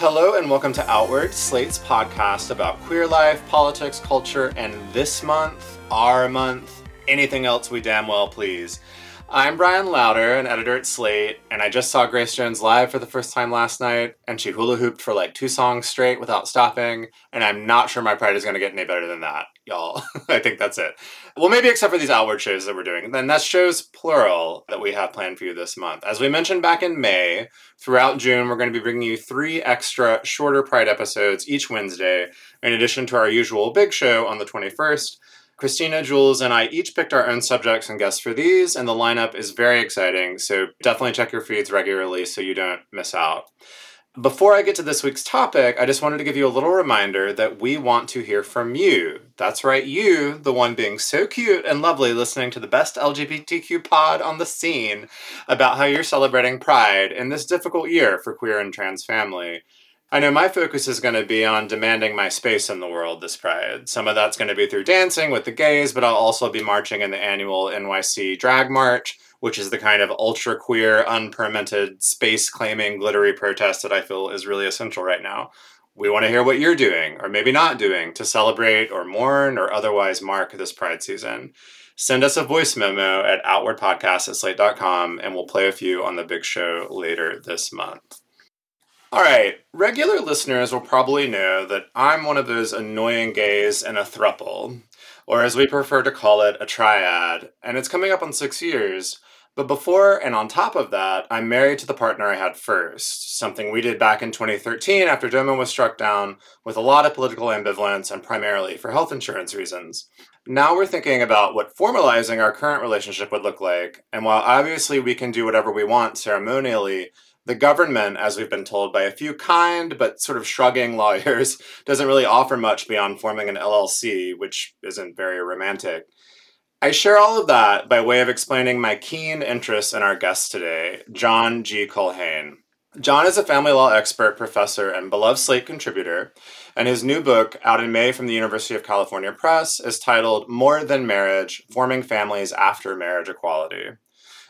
Hello and welcome to Outward, Slate's podcast about queer life, politics, culture, and this month, our month, anything else we damn well please. I'm Bryan Lowder, an editor at Slate, and I just saw Grace Jones live for the first time last night, and she hula hooped for like two songs straight without stopping, and I'm not sure my pride is going to get any better than that, y'all. I think that's it. Well, maybe except for these outward shows that we're doing. Then that's shows plural that we have planned for you this month. As we mentioned back in May, throughout June, we're going to be bringing you three extra shorter Pride episodes each Wednesday, in addition to our usual big show on the 21st. Christina, Jules, and I each picked our own subjects and guests for these, and the lineup is very exciting. So definitely check your feeds regularly so you don't miss out. Before I get to this week's topic, I just wanted to give you a little reminder that we want to hear from you. That's right, you, the one being so cute and lovely listening to the best LGBTQ pod on the scene about how you're celebrating Pride in this difficult year for queer and trans family. I know my focus is going to be on demanding my space in the world this Pride. Some of that's going to be through dancing with the gays, but I'll also be marching in the annual NYC Drag March, which is the kind of ultra queer, unpermitted, space claiming, glittery protest that I feel is really essential right now. We want to hear what you're doing, or maybe not doing, to celebrate or mourn or otherwise mark this Pride season. Send us a voice memo at outwardpodcast at slate.com and we'll play a few on the big show later this month. All right, regular listeners will probably know that I'm one of those annoying gays in a thruple, or as we prefer to call it, a triad, and it's coming up on six years. But before and on top of that, I'm married to the partner I had first, something we did back in 2013 after DOMA was struck down with a lot of political ambivalence and primarily for health insurance reasons. Now we're thinking about what formalizing our current relationship would look like, and while obviously we can do whatever we want ceremonially, the government, as we've been told by a few kind but sort of shrugging lawyers, doesn't really offer much beyond forming an LLC, which isn't very romantic. I share all of that by way of explaining my keen interest in our guest today, John C. Culhane. John is a family law expert, professor, and beloved Slate contributor, and his new book, out in May from the University of California Press, is titled More Than Marriage Forming Families After Marriage Equality.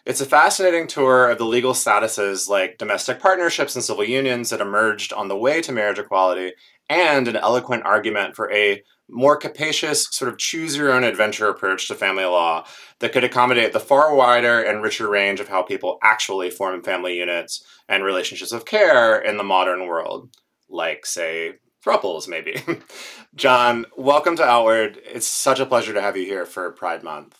It's a fascinating tour of the legal statuses like domestic partnerships and civil unions that emerged on the way to marriage equality, and an eloquent argument for a more capacious, sort of choose your own adventure approach to family law that could accommodate the far wider and richer range of how people actually form family units and relationships of care in the modern world, like, say, thruples, maybe. John, welcome to Outward. It's such a pleasure to have you here for Pride Month.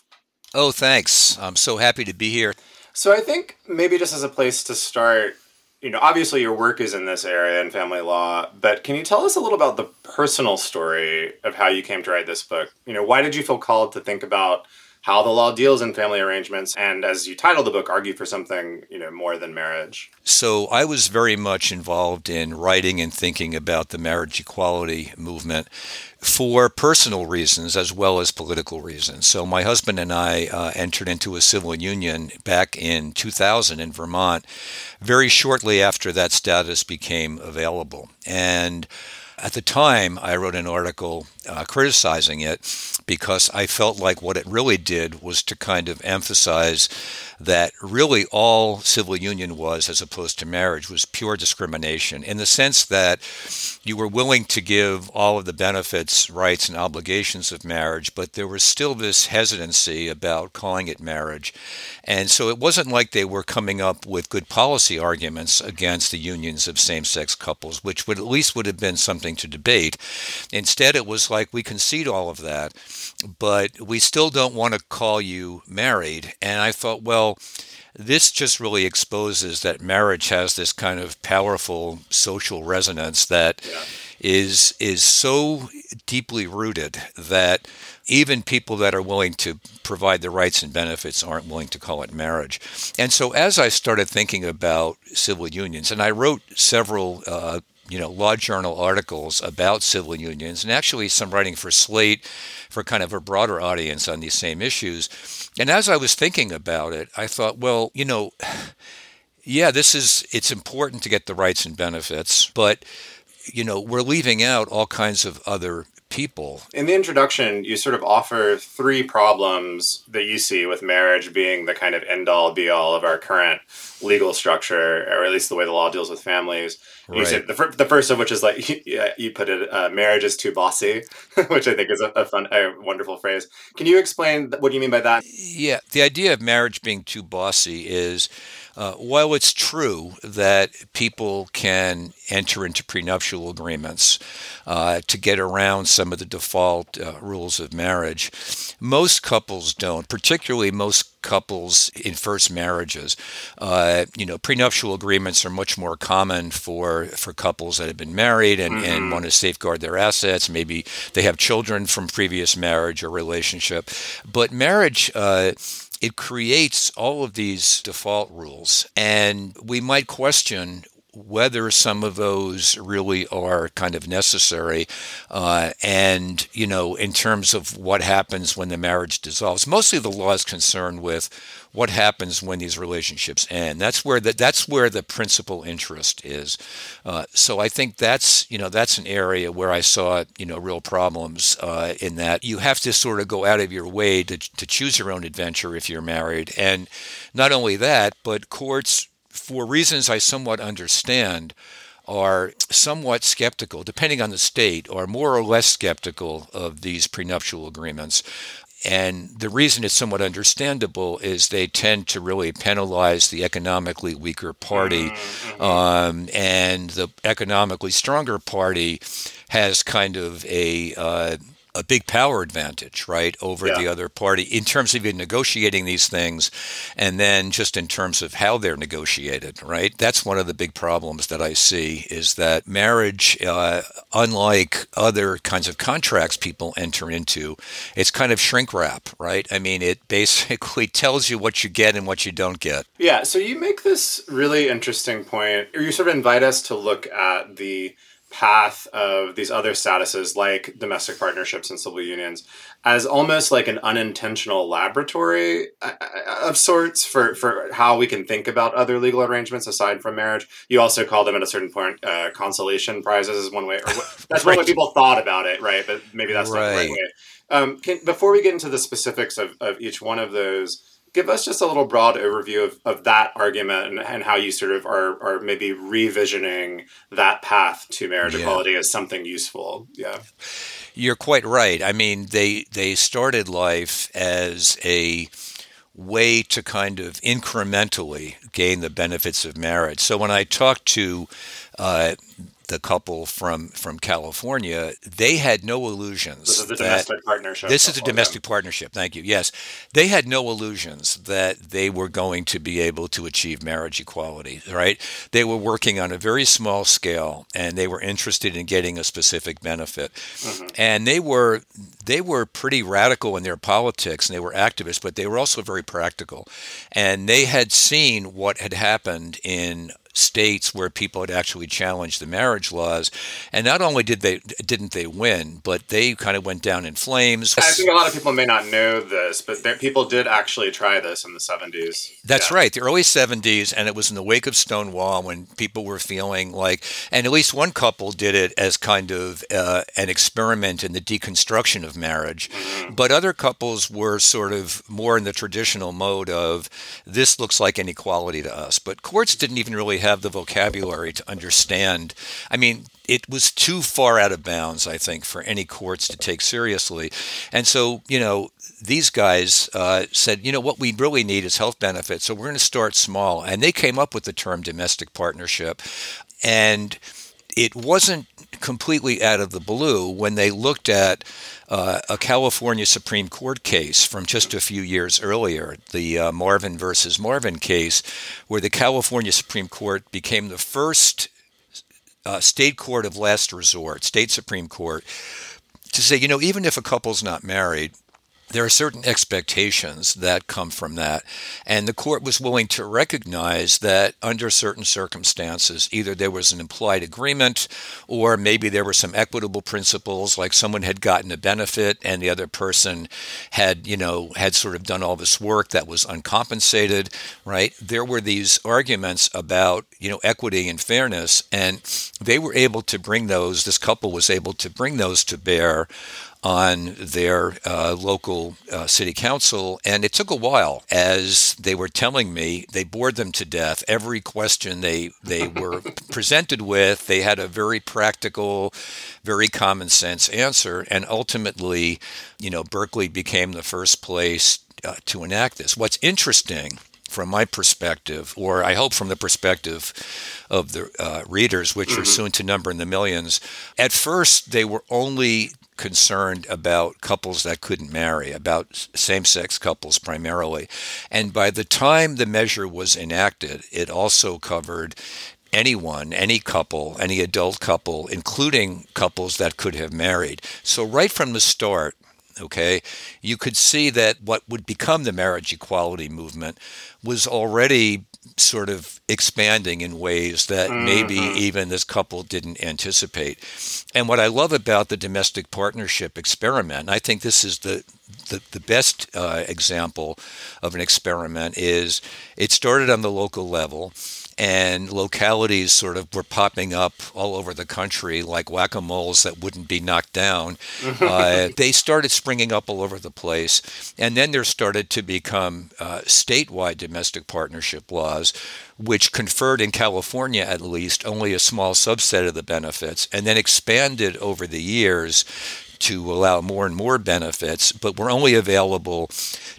Oh, thanks. I'm so happy to be here. So I think maybe just as a place to start, you know, obviously your work is in this area in family law, but can you tell us a little about the personal story of how you came to write this book? You know, why did you feel called to think about how the law deals in family arrangements and as you title the book argue for something you know more than marriage so i was very much involved in writing and thinking about the marriage equality movement for personal reasons as well as political reasons. So my husband and i uh, entered into a civil union back in 2000 in vermont very shortly after that status became available. And at the time, I wrote an article uh, criticizing it because I felt like what it really did was to kind of emphasize that really all civil union was, as opposed to marriage, was pure discrimination in the sense that you were willing to give all of the benefits, rights, and obligations of marriage, but there was still this hesitancy about calling it marriage. And so it wasn't like they were coming up with good policy arguments against the unions of same sex couples, which would at least would have been something to debate. Instead, it was like we concede all of that, but we still don't want to call you married. And I thought, well, this just really exposes that marriage has this kind of powerful social resonance that yeah. is is so deeply rooted that even people that are willing to provide the rights and benefits aren't willing to call it marriage. And so, as I started thinking about civil unions, and I wrote several uh, you know law journal articles about civil unions and actually some writing for slate for kind of a broader audience on these same issues and as i was thinking about it i thought well you know yeah this is it's important to get the rights and benefits but you know we're leaving out all kinds of other people. In the introduction, you sort of offer three problems that you see with marriage being the kind of end all be all of our current legal structure, or at least the way the law deals with families. Right. You said the, the first of which is like you, you put it, uh, marriage is too bossy, which I think is a, a fun, a wonderful phrase. Can you explain what do you mean by that? Yeah, the idea of marriage being too bossy is uh, while it's true that people can enter into prenuptial agreements uh, to get around some of the default uh, rules of marriage, most couples don't, particularly most couples in first marriages. Uh, you know, prenuptial agreements are much more common for, for couples that have been married and, mm-hmm. and want to safeguard their assets. Maybe they have children from previous marriage or relationship. But marriage, uh, it creates all of these default rules. And we might question whether some of those really are kind of necessary. Uh, and, you know, in terms of what happens when the marriage dissolves, mostly the law is concerned with what happens when these relationships end. That's where the, that's where the principal interest is. Uh, so I think that's you know that's an area where I saw you know real problems uh, in that you have to sort of go out of your way to to choose your own adventure if you're married, and not only that, but courts for reasons I somewhat understand are somewhat skeptical, depending on the state, are more or less skeptical of these prenuptial agreements. And the reason it's somewhat understandable is they tend to really penalize the economically weaker party. Mm-hmm. Um, and the economically stronger party has kind of a uh, a big power advantage, right, over yeah. the other party in terms of you negotiating these things, and then just in terms of how they're negotiated, right? That's one of the big problems that I see is that marriage, uh, unlike other kinds of contracts people enter into, it's kind of shrink wrap, right? I mean, it basically tells you what you get and what you don't get. Yeah. So you make this really interesting point, or you sort of invite us to look at the path of these other statuses like domestic partnerships and civil unions as almost like an unintentional laboratory uh, uh, of sorts for, for how we can think about other legal arrangements aside from marriage. You also call them at a certain point uh, consolation prizes is one way, or what, that's right. one way people thought about it, right? But maybe that's right. not the right way. Um, can, before we get into the specifics of, of each one of those, give us just a little broad overview of, of that argument and, and how you sort of are, are maybe revisioning that path to marriage yeah. equality as something useful. Yeah. You're quite right. I mean, they they started life as a way to kind of incrementally gain the benefits of marriage. So when I talk to uh, the couple from from California, they had no illusions. This is the domestic partnership. This is a domestic partnership. Thank you. Yes, they had no illusions that they were going to be able to achieve marriage equality. Right? They were working on a very small scale, and they were interested in getting a specific benefit. Mm-hmm. And they were they were pretty radical in their politics, and they were activists, but they were also very practical. And they had seen what had happened in states where people had actually challenged the marriage laws, and not only did they didn't they win, but they kind of went down in flames. I think a lot of people may not know this, but there, people did actually try this in the seventies. That's yeah. right, the early seventies, and it was in the wake of Stonewall when people were feeling like, and at least one couple did it as kind of uh, an experiment in the deconstruction of marriage, mm-hmm. but other couples were sort of more in the traditional mode of this looks like inequality to us, but courts didn't even really have the vocabulary to understand. I mean, it was too far out of bounds, I think, for any courts to take seriously. And so, you know, these guys uh, said, you know, what we really need is health benefits. So we're going to start small. And they came up with the term domestic partnership. And it wasn't completely out of the blue when they looked at uh, a California Supreme Court case from just a few years earlier, the uh, Marvin versus Marvin case, where the California Supreme Court became the first uh, state court of last resort, state Supreme Court, to say, you know, even if a couple's not married, there are certain expectations that come from that. And the court was willing to recognize that under certain circumstances, either there was an implied agreement or maybe there were some equitable principles, like someone had gotten a benefit and the other person had, you know, had sort of done all this work that was uncompensated, right? There were these arguments about, you know, equity and fairness, and they were able to bring those, this couple was able to bring those to bear on their uh, local uh, city council. And it took a while, as they were telling me, they bored them to death. Every question they, they were presented with, they had a very practical, very common sense answer. And ultimately, you know, Berkeley became the first place uh, to enact this. What's interesting from my perspective, or I hope from the perspective of the uh, readers, which are mm-hmm. soon to number in the millions, at first they were only concerned about couples that couldn't marry, about same sex couples primarily. And by the time the measure was enacted, it also covered anyone, any couple, any adult couple, including couples that could have married. So, right from the start, okay, you could see that what would become the marriage equality movement was already sort of expanding in ways that mm-hmm. maybe even this couple didn't anticipate. And what I love about the domestic partnership experiment, I think this is the the, the best uh, example of an experiment is it started on the local level and localities sort of were popping up all over the country like whack-a-moles that wouldn't be knocked down. uh, they started springing up all over the place, and then there started to become uh, statewide domestic partnership laws, which conferred in California at least only a small subset of the benefits, and then expanded over the years to allow more and more benefits, but were only available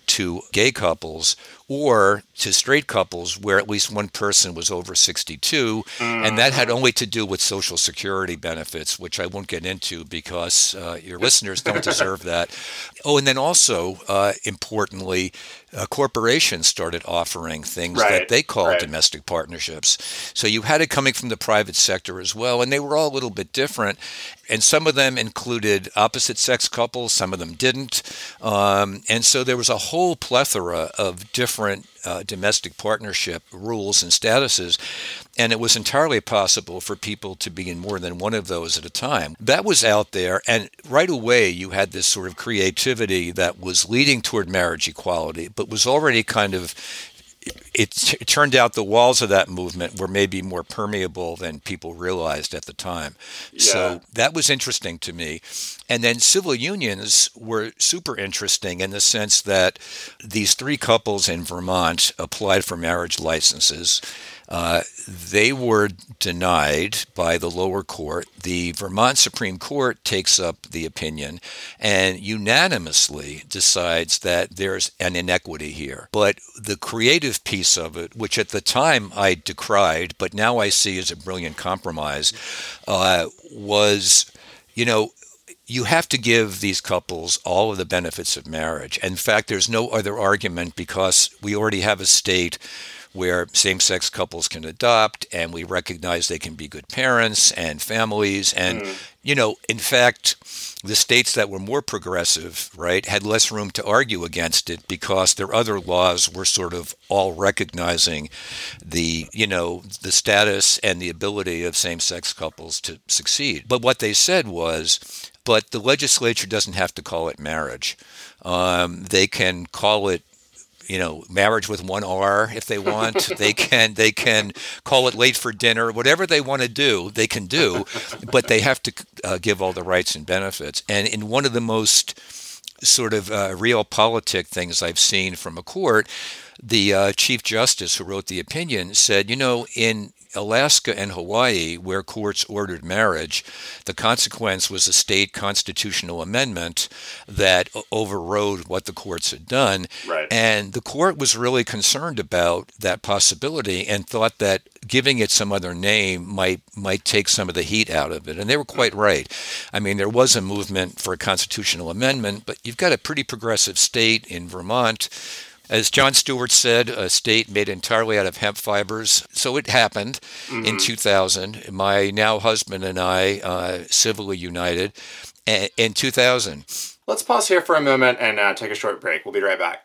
to gay couples or to straight couples where at least one person was over 62. Mm-hmm. And that had mm-hmm. only to do with Social Security benefits, which I won't get into because uh, your listeners don't deserve that. Oh, and then also, uh, importantly, uh, corporations started offering things right, that they called right. domestic partnerships. So you had it coming from the private sector as well, and they were all a little bit different. And some of them included opposite sex couples, some of them didn't. Um, and so there was a whole plethora of different uh, domestic partnership rules and statuses, and it was entirely possible for people to be in more than one of those at a time. That was out there, and right away you had this sort of creativity that was leading toward marriage equality, but was already kind of it, it, turned out the walls of that movement were maybe more permeable than people realized at the time. Yeah. So that was interesting to me. And then civil unions were super interesting in the sense that these three couples in Vermont applied for marriage licenses. Uh, they were denied by the lower court. The Vermont Supreme Court takes up the opinion and unanimously decides that there's an inequity here. But the creative piece of it, which at the time I decried, but now I see as a brilliant compromise, uh, was, you know, you have to give these couples all of the benefits of marriage. In fact, there's no other argument because we already have a state where same sex couples can adopt and we recognize they can be good parents and families. And, mm. you know, in fact, the states that were more progressive, right, had less room to argue against it because their other laws were sort of all recognizing the, you know, the status and the ability of same sex couples to succeed. But what they said was, but the legislature doesn't have to call it marriage. Um, they can call it you know marriage with one R if they want. they can they can call it late for dinner, whatever they want to do, they can do, but they have to uh, give all the rights and benefits. And in one of the most sort of uh, realpolitik things I've seen from a court, the uh, chief justice who wrote the opinion said, you know, in Alaska and Hawaii, where courts ordered marriage, the consequence was a state constitutional amendment that overrode what the courts had done. Right. And the court was really concerned about that possibility and thought that giving it some other name might might take some of the heat out of it. And they were quite right. I mean, there was a movement for a constitutional amendment, but you've got a pretty progressive state in Vermont as Jon Stewart said, a state made entirely out of hemp fibers. So it happened mm-hmm. in 2000. My now husband and I uh, civilly united. in 2000. Let's pause here for a moment and uh, take a short break. We'll be right back.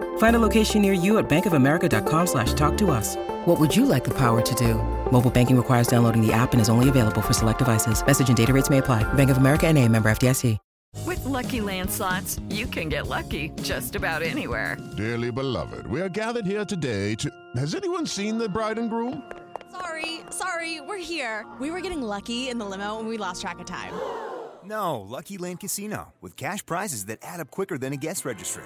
Find a location near you at bankofamerica.com slash talk to us. What would you like the power to do? Mobile banking requires downloading the app and is only available for select devices. Message and data rates may apply. Bank of America and a member FDIC. With Lucky Land slots, you can get lucky just about anywhere. Dearly beloved, we are gathered here today to... Has anyone seen the bride and groom? Sorry, sorry, we're here. We were getting lucky in the limo and we lost track of time. No, Lucky Land Casino, with cash prizes that add up quicker than a guest registry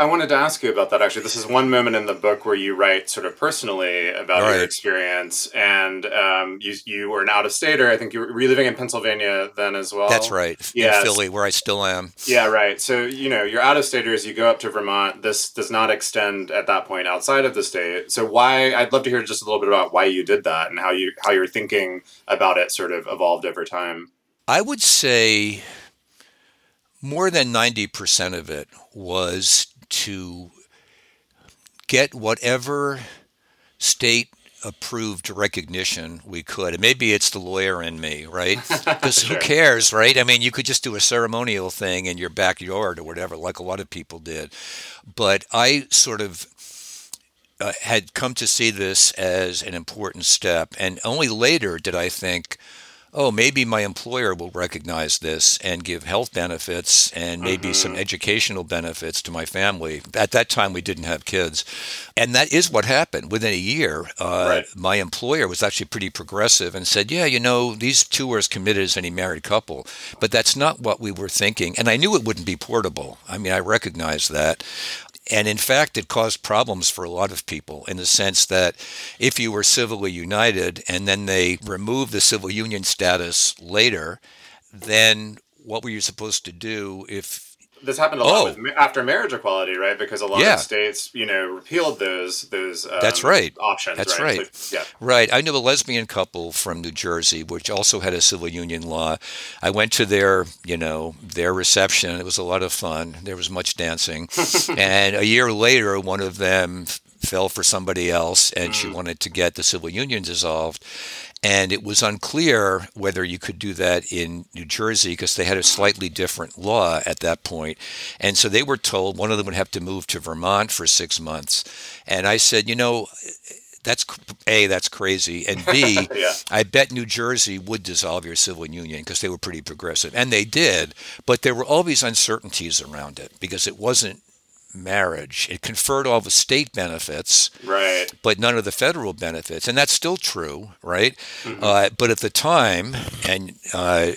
I wanted to ask you about that. Actually, this is one moment in the book where you write sort of personally about right. your experience, and um, you you were an out of stater. I think you were, living in Pennsylvania then as well. That's right. Yeah, in Philly, where I still am. Yeah, right. So you know, you're out of staters. You go up to Vermont. This does not extend at that point outside of the state. So why? I'd love to hear just a little bit about why you did that and how you how your thinking about it sort of evolved over time. I would say more than 90% of it was to get whatever state approved recognition we could. And maybe it's the lawyer in me, right? Because sure. who cares, right? I mean, you could just do a ceremonial thing in your backyard or whatever, like a lot of people did. But I sort of uh, had come to see this as an important step. And only later did I think, oh, maybe my employer will recognize this and give health benefits and maybe mm-hmm. some educational benefits to my family. At that time, we didn't have kids. And that is what happened. Within a year, uh, right. my employer was actually pretty progressive and said, yeah, you know, these two are as committed as any married couple. But that's not what we were thinking. And I knew it wouldn't be portable. I mean, I recognized that. And in fact, it caused problems for a lot of people in the sense that if you were civilly united and then they removed the civil union status later, then what were you supposed to do if this happened a lot oh. with after marriage equality, right? Because a lot yeah. of states, you know, repealed those those. Um, That's right. Options. That's right. right. So, yeah. Right. I knew a lesbian couple from New Jersey, which also had a civil union law. I went to their, you know, their reception. It was a lot of fun. There was much dancing, and a year later, one of them fell for somebody else, and mm. she wanted to get the civil union dissolved. And it was unclear whether you could do that in New Jersey because they had a slightly different law at that point. And so they were told one of them would have to move to Vermont for six months. And I said, you know, that's a that's crazy and b yeah. i bet new jersey would dissolve your civil union because they were pretty progressive and they did but there were all these uncertainties around it because it wasn't marriage. It conferred all the state benefits, right, but none of the federal benefits, and that's still true, right? Mm-hmm. Uh, but at the time, and uh,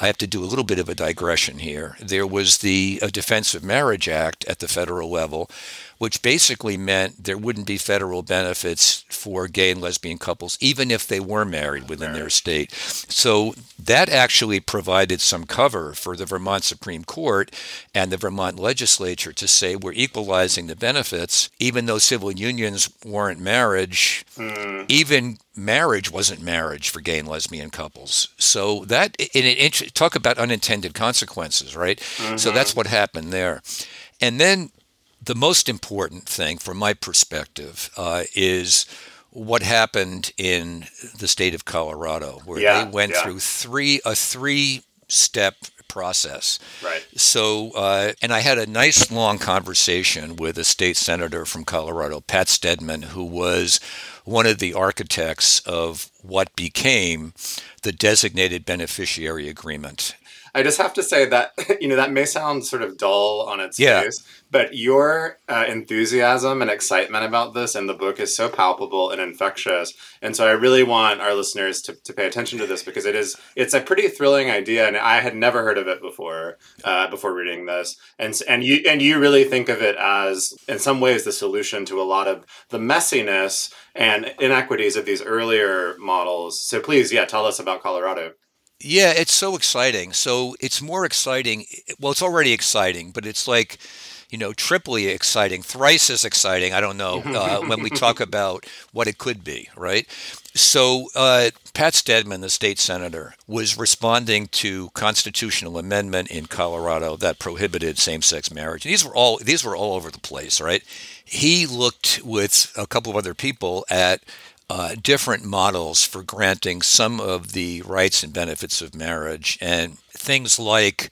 I have to do a little bit of a digression here. There was the uh, Defense of Marriage Act at the federal level, which basically meant there wouldn't be federal benefits for gay and lesbian couples, even if they were married within their state. So that actually provided some cover for the Vermont Supreme Court and the Vermont legislature to say we're equalizing the benefits, even though civil unions weren't marriage, mm. even marriage wasn't marriage for gay and lesbian couples. So that, in it, talk about unintended consequences, right? Mm-hmm. So that's what happened there. And then the most important thing from my perspective uh, is what happened in the state of Colorado, where yeah, they went yeah. through three a three step process. Right. So, uh, and I had a nice long conversation with a state senator from Colorado, Pat Steadman, who was one of the architects of what became the designated beneficiary agreement. I just have to say that you know that may sound sort of dull on its Yeah. face, but your uh, enthusiasm and excitement about this in the book is so palpable and infectious. And so I really want our listeners to, to pay attention to this because it is it's a pretty thrilling idea, and I had never heard of it before uh, before reading this. And and you and you really think of it as in some ways the solution to a lot of the messiness and inequities of these earlier models. So please, yeah, tell us about Colorado. Yeah, it's so exciting. So it's more exciting. Well, it's already exciting, but it's like, you know, triply exciting, thrice as exciting. I don't know uh, when we talk about what it could be, right? So uh, Pat Steadman, the state senator, was responding to constitutional amendment in Colorado that prohibited same-sex marriage. These were all these were all over the place, right? He looked with a couple of other people at uh, different models for granting some of the rights and benefits of marriage and things like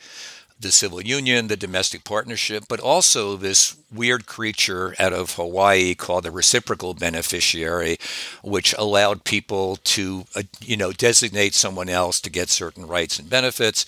the civil union, the domestic partnership, but also this weird creature out of Hawaii called the reciprocal beneficiary, which allowed people to, uh, you know, designate someone else to get certain rights and benefits.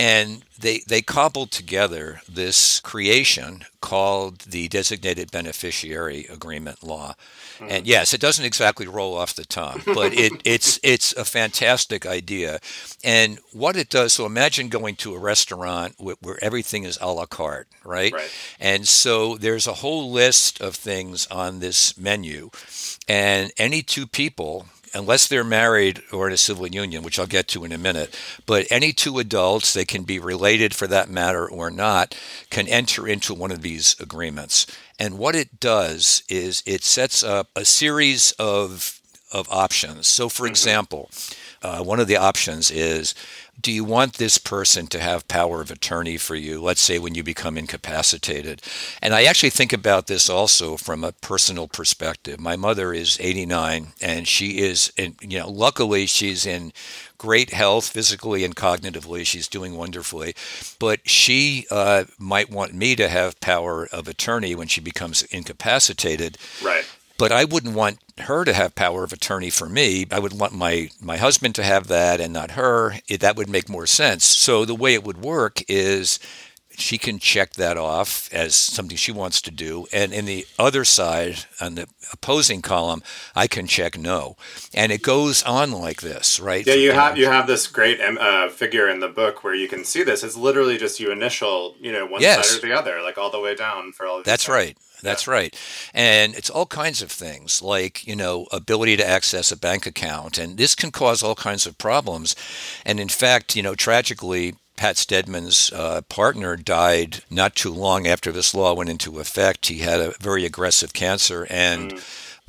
And they, they cobbled together this creation called the Designated Beneficiary Agreement Law. Hmm. And yes, it doesn't exactly roll off the tongue, but it, it's it's a fantastic idea. And what it does, so imagine going to a restaurant where, where everything is a la carte, right? Right. And so there's a whole list of things on this menu, and any two people. Unless they're married or in a civil union, which I'll get to in a minute, but any two adults, they can be related for that matter or not, can enter into one of these agreements. And what it does is it sets up a series of of options. So, for example, uh, one of the options is do you want this person to have power of attorney for you, let's say when you become incapacitated? And I actually think about this also from a personal perspective. My mother is 89 and she is, in, you know, luckily she's in great health physically and cognitively. She's doing wonderfully. But she uh, might want me to have power of attorney when she becomes incapacitated Right. But I wouldn't want her to have power of attorney for me. I would want my my husband to have that and not her. It, that would make more sense. So the way it would work is she can check that off as something she wants to do and in the other side on the opposing column I can check no. And it goes on like this, right? Yeah, you have you have this great um, uh, figure in the book where you can see this. It's literally just you initial, you know, one Yes. side or the other, like all the way down for all. That's right. That's right. And it's all kinds of things like, you know, ability to access a bank account. And this can cause all kinds of problems. And in fact, you know, tragically, Pat Steadman's uh, partner died not too long after this law went into effect. He had a very aggressive cancer and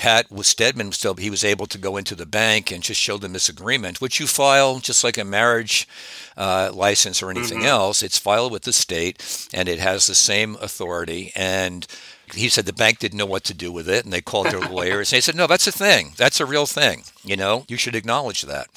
Pat was Steadman still he was able to go into the bank and just show them this agreement, which you file just like a marriage uh, license or anything else. It's filed with the state and it has the same authority. And he said the bank didn't know what to do with it, and they called their lawyers. And they said, "No, that's a thing. That's a real thing. You know, you should acknowledge that."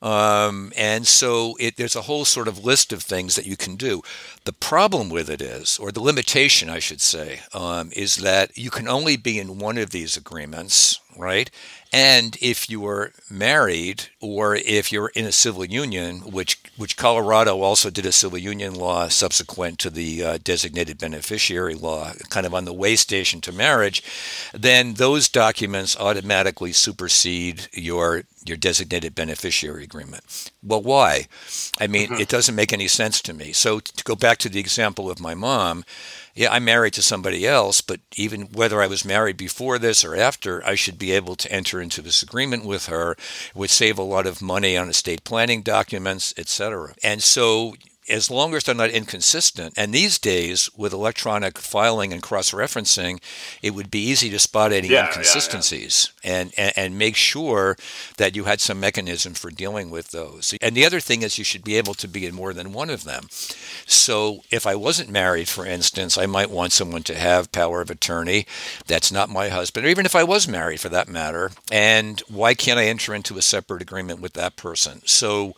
Um, and so it, there's a whole sort of list of things that you can do. The problem with it is, or the limitation, I should say, um, is that you can only be in one of these agreements, right? And if you are married or if you're in a civil union, which which Colorado also did a civil union law subsequent to the uh, designated beneficiary law, kind of on the way station to marriage, then those documents automatically supersede your your designated beneficiary agreement. Well, why? I mean, it doesn't make any sense to me. So to go back to the example of my mom, yeah, I'm married to somebody else, but even whether I was married before this or after, I should be able to enter into this agreement with her. It would save a lot of money on estate planning documents, etc. And so as long as they're not inconsistent, and these days with electronic filing and cross-referencing, it would be easy to spot any Yeah, yeah, yeah. inconsistencies And, and and make sure that you had some mechanism for dealing with those. And the other thing is you should be able to be in more than one of them. So if I wasn't married, for instance, I might want someone to have power of attorney. That's not my husband, or even if I was married for that matter. And why can't I enter into a separate agreement with that person? So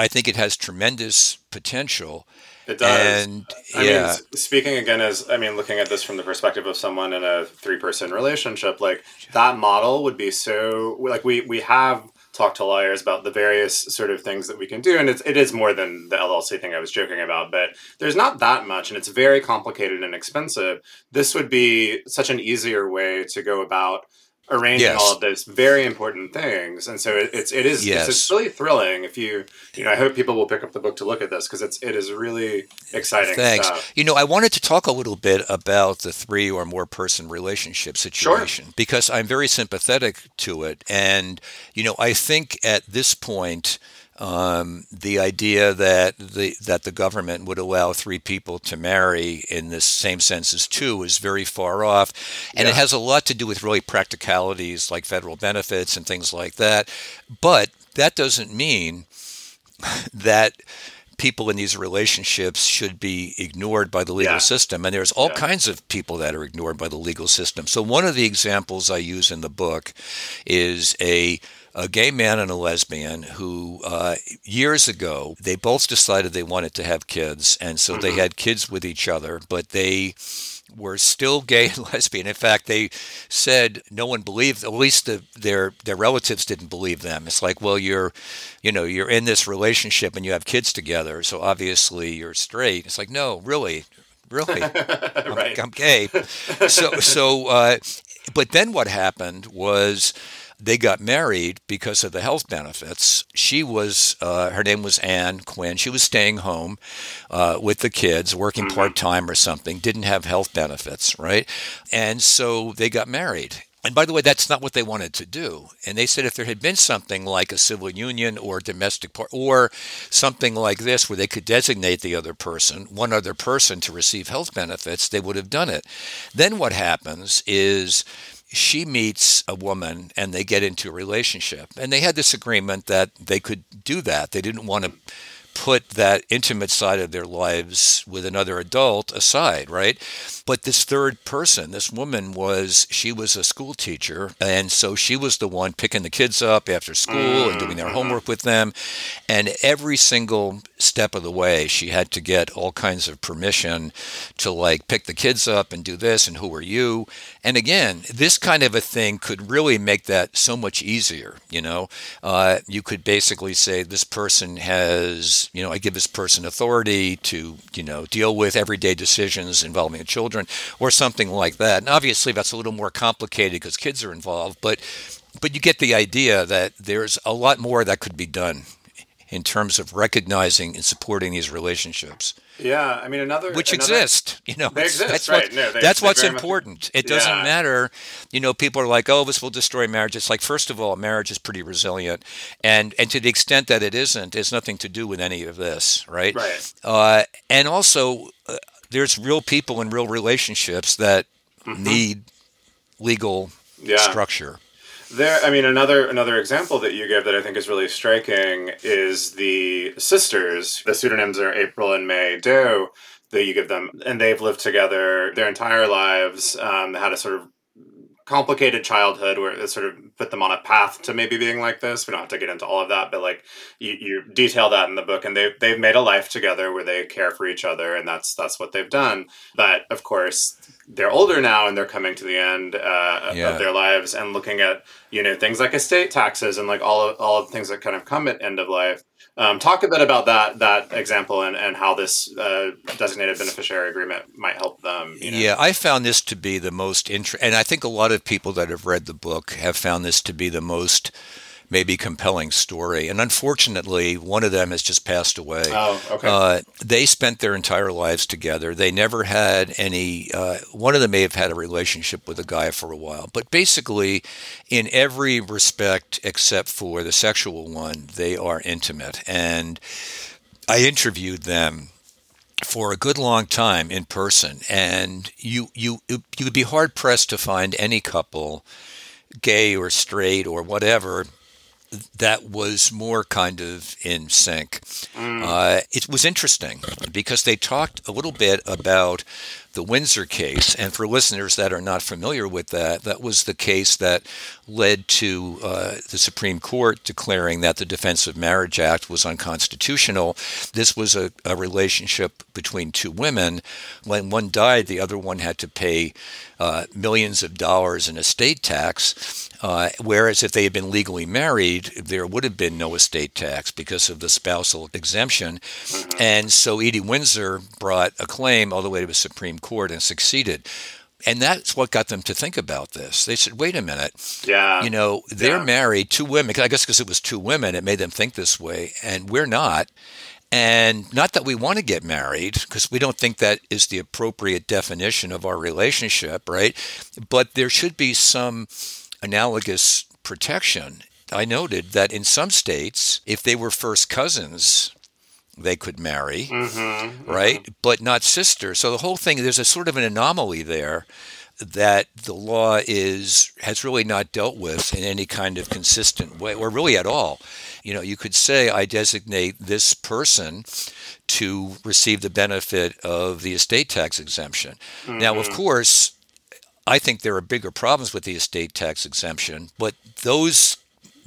I think it has tremendous potential. It does. And I yeah, mean, speaking again as I mean, looking at this from the perspective of someone in a three-person relationship, like that model would be so like we we have talked to lawyers about the various sort of things that we can do, and it's it is more than the LLC thing I was joking about, but there's not that much, and it's very complicated and expensive. This would be such an easier way to go about arranging Yes. all of those very important things, and so it, it's it is Yes. it's, it's really thrilling. If you you know, I hope people will pick up the book to look at this because it's it is really exciting Thanks. stuff. You know, I wanted to talk a little bit about the three or more person relationship situation because I'm very sympathetic to it. And, you know, I think at this point, um, the idea that the that the government would allow three people to marry in this same sense as two is very far off, and it has a lot to do with really practicalities like federal benefits and things like that. But that doesn't mean that people in these relationships should be ignored by the legal Yeah. system. And there's all Yeah. kinds of people that are ignored by the legal system. So one of the examples I use in the book is a a gay man and a lesbian who uh, years ago they both decided they wanted to have kids and so they had kids with each other but they were still gay and lesbian. In fact, they said no one believed. At least the, their their relatives didn't believe them. It's like, well, you're, you know, you're in this relationship and you have kids together, so obviously you're straight. It's like, no, really, really, I'm. I'm gay. So so, uh, but then what happened was. They got married because of the health benefits. She was, uh, her name was Anne Quinn. She was staying home uh, with the kids, working part time or something, didn't have health benefits, right? And so they got married. And by the way, that's not what they wanted to do. And they said if there had been something like a civil union or domestic part, or something like this where they could designate the other person, one other person to receive health benefits, they would have done it. Then what happens is she meets a woman and they get into a relationship. And they had this agreement that they could do that. They didn't want to put that intimate side of their lives with another adult aside, right? But this third person, this woman was she was a school teacher and so she was the one picking the kids up after school and doing their mm. homework with them and every single step of the way she had to get all kinds of permission to like pick the kids up and do this and who are you? And again, this kind of a thing could really make that so much easier, you know? Uh, you could basically say this person has you know, I give this person authority to, you know, deal with everyday decisions involving children or something like that. And obviously that's a little more complicated because kids are involved, but but you get the idea that there's a lot more that could be done in terms of recognizing and supporting these relationships. Yeah, I mean another Which another- exist, you know. They exist, that's right? What, No, they- that's they what's very much- important. It doesn't Yeah. matter. You know, people are like, "Oh, this will destroy marriage." It's like, first of all, marriage is pretty resilient, and and to the extent that it isn't, it's nothing to do with any of this, right? Right. Uh, and also, uh, there's real people and real relationships that need legal Mm-hmm. Yeah. structure. There, I mean, another another example that you give that I think is really striking is the sisters. The pseudonyms are April and May Doe that you give them, and they've lived together their entire lives. Um, had a sort of complicated childhood where it sort of put them on a path to maybe being like this. We don't have to get into all of that, but like you, you detail that in the book, and they've they've made a life together where they care for each other, and that's that's what they've done. But of course, they're older now, and they're coming to the end uh, Yeah. of their lives, and looking at you know things like estate taxes and like all of all of the things that kind of come at end of life. Um, talk a bit about that that example and, and how this uh, designated beneficiary agreement might help them. You know? Yeah, I found this to be the most interesting, and I think a lot of people that have read the book have found this to be the most maybe compelling story. And unfortunately, one of them has just passed away. Oh, okay. Uh, they spent their entire lives together. They never had any. Uh, one of them may have had a relationship with a guy for a while, but basically, in every respect except for the sexual one, they are intimate. And I interviewed them for a good long time in person, and you you you would be hard pressed to find any couple, gay or straight or whatever, that was more kind of in sync. Mm. Uh, it was interesting because they talked a little bit about the Windsor case. And for listeners that are not familiar with that, that was the case that led to uh, the Supreme Court declaring that the Defense of Marriage Act was unconstitutional. This was a, a relationship between two women. When one died, the other one had to pay uh, millions of dollars in estate tax. Uh, whereas if they had been legally married, there would have been no estate tax because of the spousal exemption. And so Edie Windsor brought a claim all the way to the Supreme Court and succeeded. And that's what got them to think about this. They said, wait a minute. Yeah. You know, they're yeah. married, two women. I guess because it was two women, it made them think this way. And we're not. And not that we want to get married, because we don't think that is the appropriate definition of our relationship, right? But there should be some analogous protection. I noted that in some states, if they were first cousins, they could marry, mm-hmm, mm-hmm. right? Mm-hmm. But not sister. So the whole thing, there's a sort of an anomaly there that the law is has really not dealt with in any kind of consistent way, or really at all. You know, you could say I designate this person to receive the benefit of the estate tax exemption. Mm-hmm. Now, of mm-hmm. course, I think there are bigger problems with the estate tax exemption, but those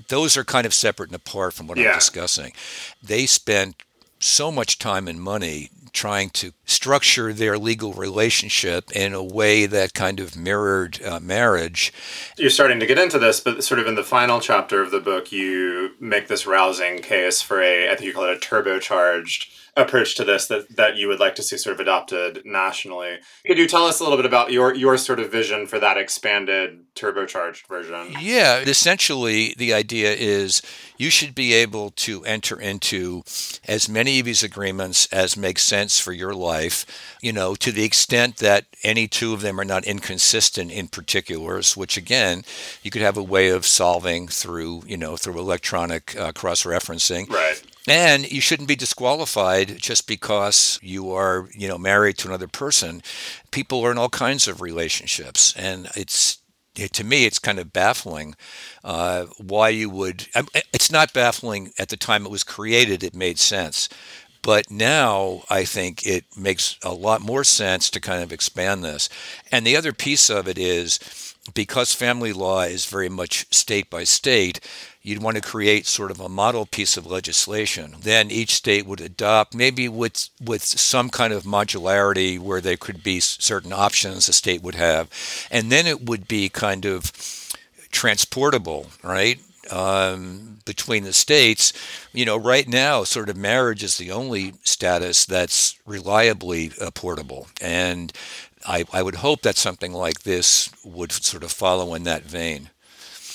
those are kind of separate and apart from what yeah. I'm discussing. They spent so much time and money trying to structure their legal relationship in a way that kind of mirrored uh, marriage. You're starting to get into this, but sort of in the final chapter of the book, you make this rousing case for a, I think you call it a turbocharged approach to this that, that you would like to see sort of adopted nationally. Could you tell us a little bit about your your sort of vision for that expanded turbocharged version? Yeah, essentially the idea is you should be able to enter into as many of these agreements as make sense for your life, you know, to the extent that any two of them are not inconsistent in particulars, which again, you could have a way of solving through, you know, through electronic uh, cross-referencing. Right. And you shouldn't be disqualified just because you are, you know, married to another person. People are in all kinds of relationships, and it's to me, it's kind of baffling uh, why you would. It's not baffling at the time it was created; it made sense. But now I think it makes a lot more sense to kind of expand this. And the other piece of it is because family law is very much state by state, you'd want to create sort of a model piece of legislation. Then each state would adopt, maybe with with some kind of modularity where there could be certain options a state would have, and then it would be kind of transportable, right? Um, between the states, you know, right now, sort of marriage is the only status that's reliably uh, portable, and I, I would hope that something like this would sort of follow in that vein.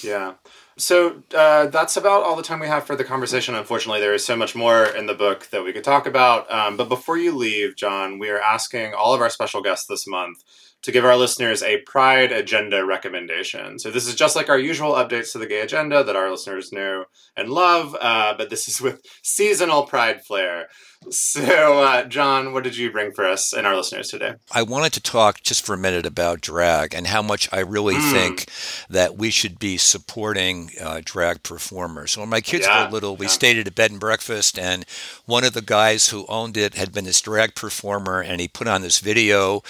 Yeah. So uh, that's about all the time we have for the conversation. Unfortunately, there is so much more in the book that we could talk about. Um, but before you leave, John, we are asking all of our special guests this month to give our listeners a Pride Agenda recommendation. So this is just like our usual updates to the gay agenda that our listeners know and love, uh, but this is with seasonal Pride flair. So, uh, John, what did you bring for us and our listeners today? I wanted to talk just for a minute about drag and how much I really mm. think that we should be supporting uh, drag performers. So When my kids yeah, were little, we yeah. stayed at a bed and breakfast, and one of the guys who owned it had been this drag performer, and he put on this video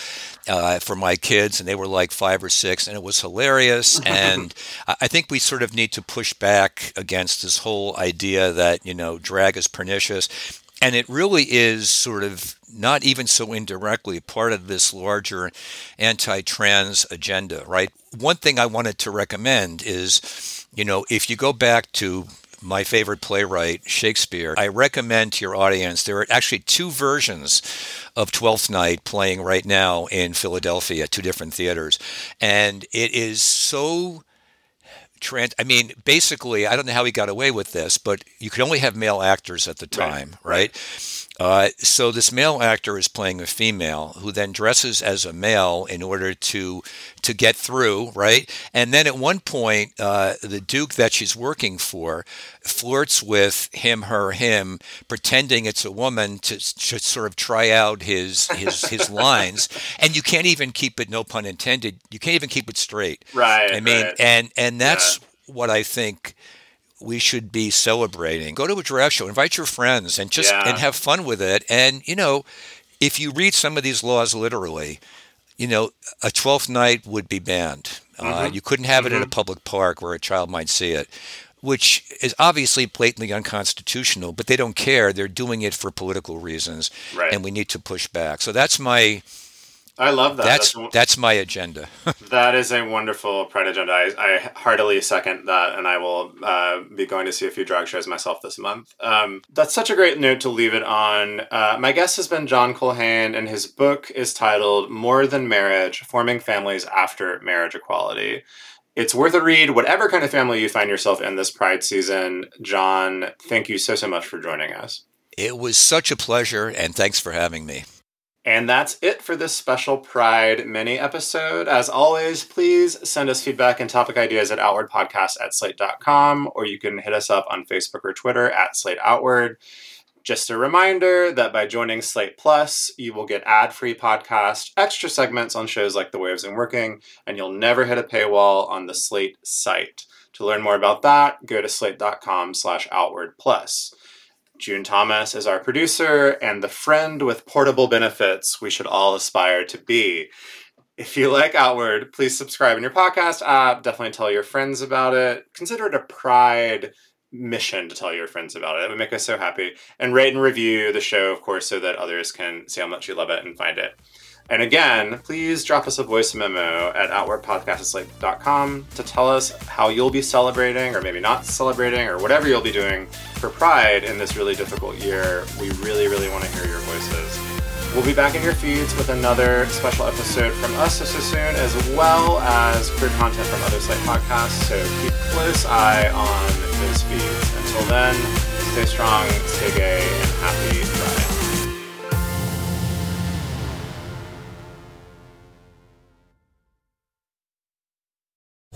uh, for my kids, and they were like five or six, and it was hilarious. and I think we sort of need to push back against this whole idea that you know drag is pernicious and it really is sort of not even so indirectly part of this larger anti trans agenda, right? One thing I wanted to recommend is, you know, if you go back to my favorite playwright, Shakespeare, I recommend to your audience there are actually two versions of Twelfth Night playing right now in Philadelphia, two different theaters. And it is so trans I mean, basically, I don't know how he got away with this, but you could only have male actors at the time, right? right? Uh, so this male actor is playing a female who then dresses as a male in order to to get through, right? And then at one point, uh, the duke that she's working for flirts with him, her, him, pretending it's a woman to, to sort of try out his his his lines, and you can't even keep it. No pun intended. You can't even keep it straight. Right. I mean, right. and and that's yeah. what I think we should be celebrating. Go to a draft show, invite your friends, and just Yeah. and have fun with it. And you know, if you read some of these laws literally, you know, a twelfth night would be banned. Uh, you couldn't have it in a public park where a child might see it, which is obviously blatantly unconstitutional. But they don't care; they're doing it for political reasons, Right. and we need to push back. So that's my I love that. that's That's- that's my agenda. That is a wonderful Pride agenda. I, I heartily second that, and I will uh, be going to see a few drag shows myself this month. Um, that's such a great note to leave it on. Uh, my guest has been John Culhane, and his book is titled More Than Marriage Forming Families After Marriage Equality. It's worth a read, whatever kind of family you find yourself in this Pride season. John, thank you so, so much for joining us. it was such a pleasure, and thanks for having me. And that's it for this special Pride mini episode. As always, please send us feedback and topic ideas at outwardpodcast at slate.com, or you can hit us up on Facebook or Twitter at Slate Outward. Just a reminder that by joining Slate Plus, you will get ad free podcast, extra segments on shows like The of Zoom Working, and you'll never hit a paywall on the Slate site. To learn more about that, go to slate.com slash outward plus. June Thomas is our producer and the friend with portable benefits we should all aspire to be. If you like Outward, please subscribe in your podcast app. Definitely tell your friends about it. Consider it a pride mission to tell your friends about it. It would make us so happy. And rate and review the show, of course, so that others can see how much you love it and find it. And again, please drop us a voice memo at outwardpodcast.com to tell us how you'll be celebrating or maybe not celebrating or whatever you'll be doing for Pride in this really difficult year. We really, really want to hear your voices. We'll be back in your feeds with another special episode from us so soon, as well as queer content from other site podcasts. So keep a close eye on those feeds. Until then, stay strong, stay gay, and happy Pride.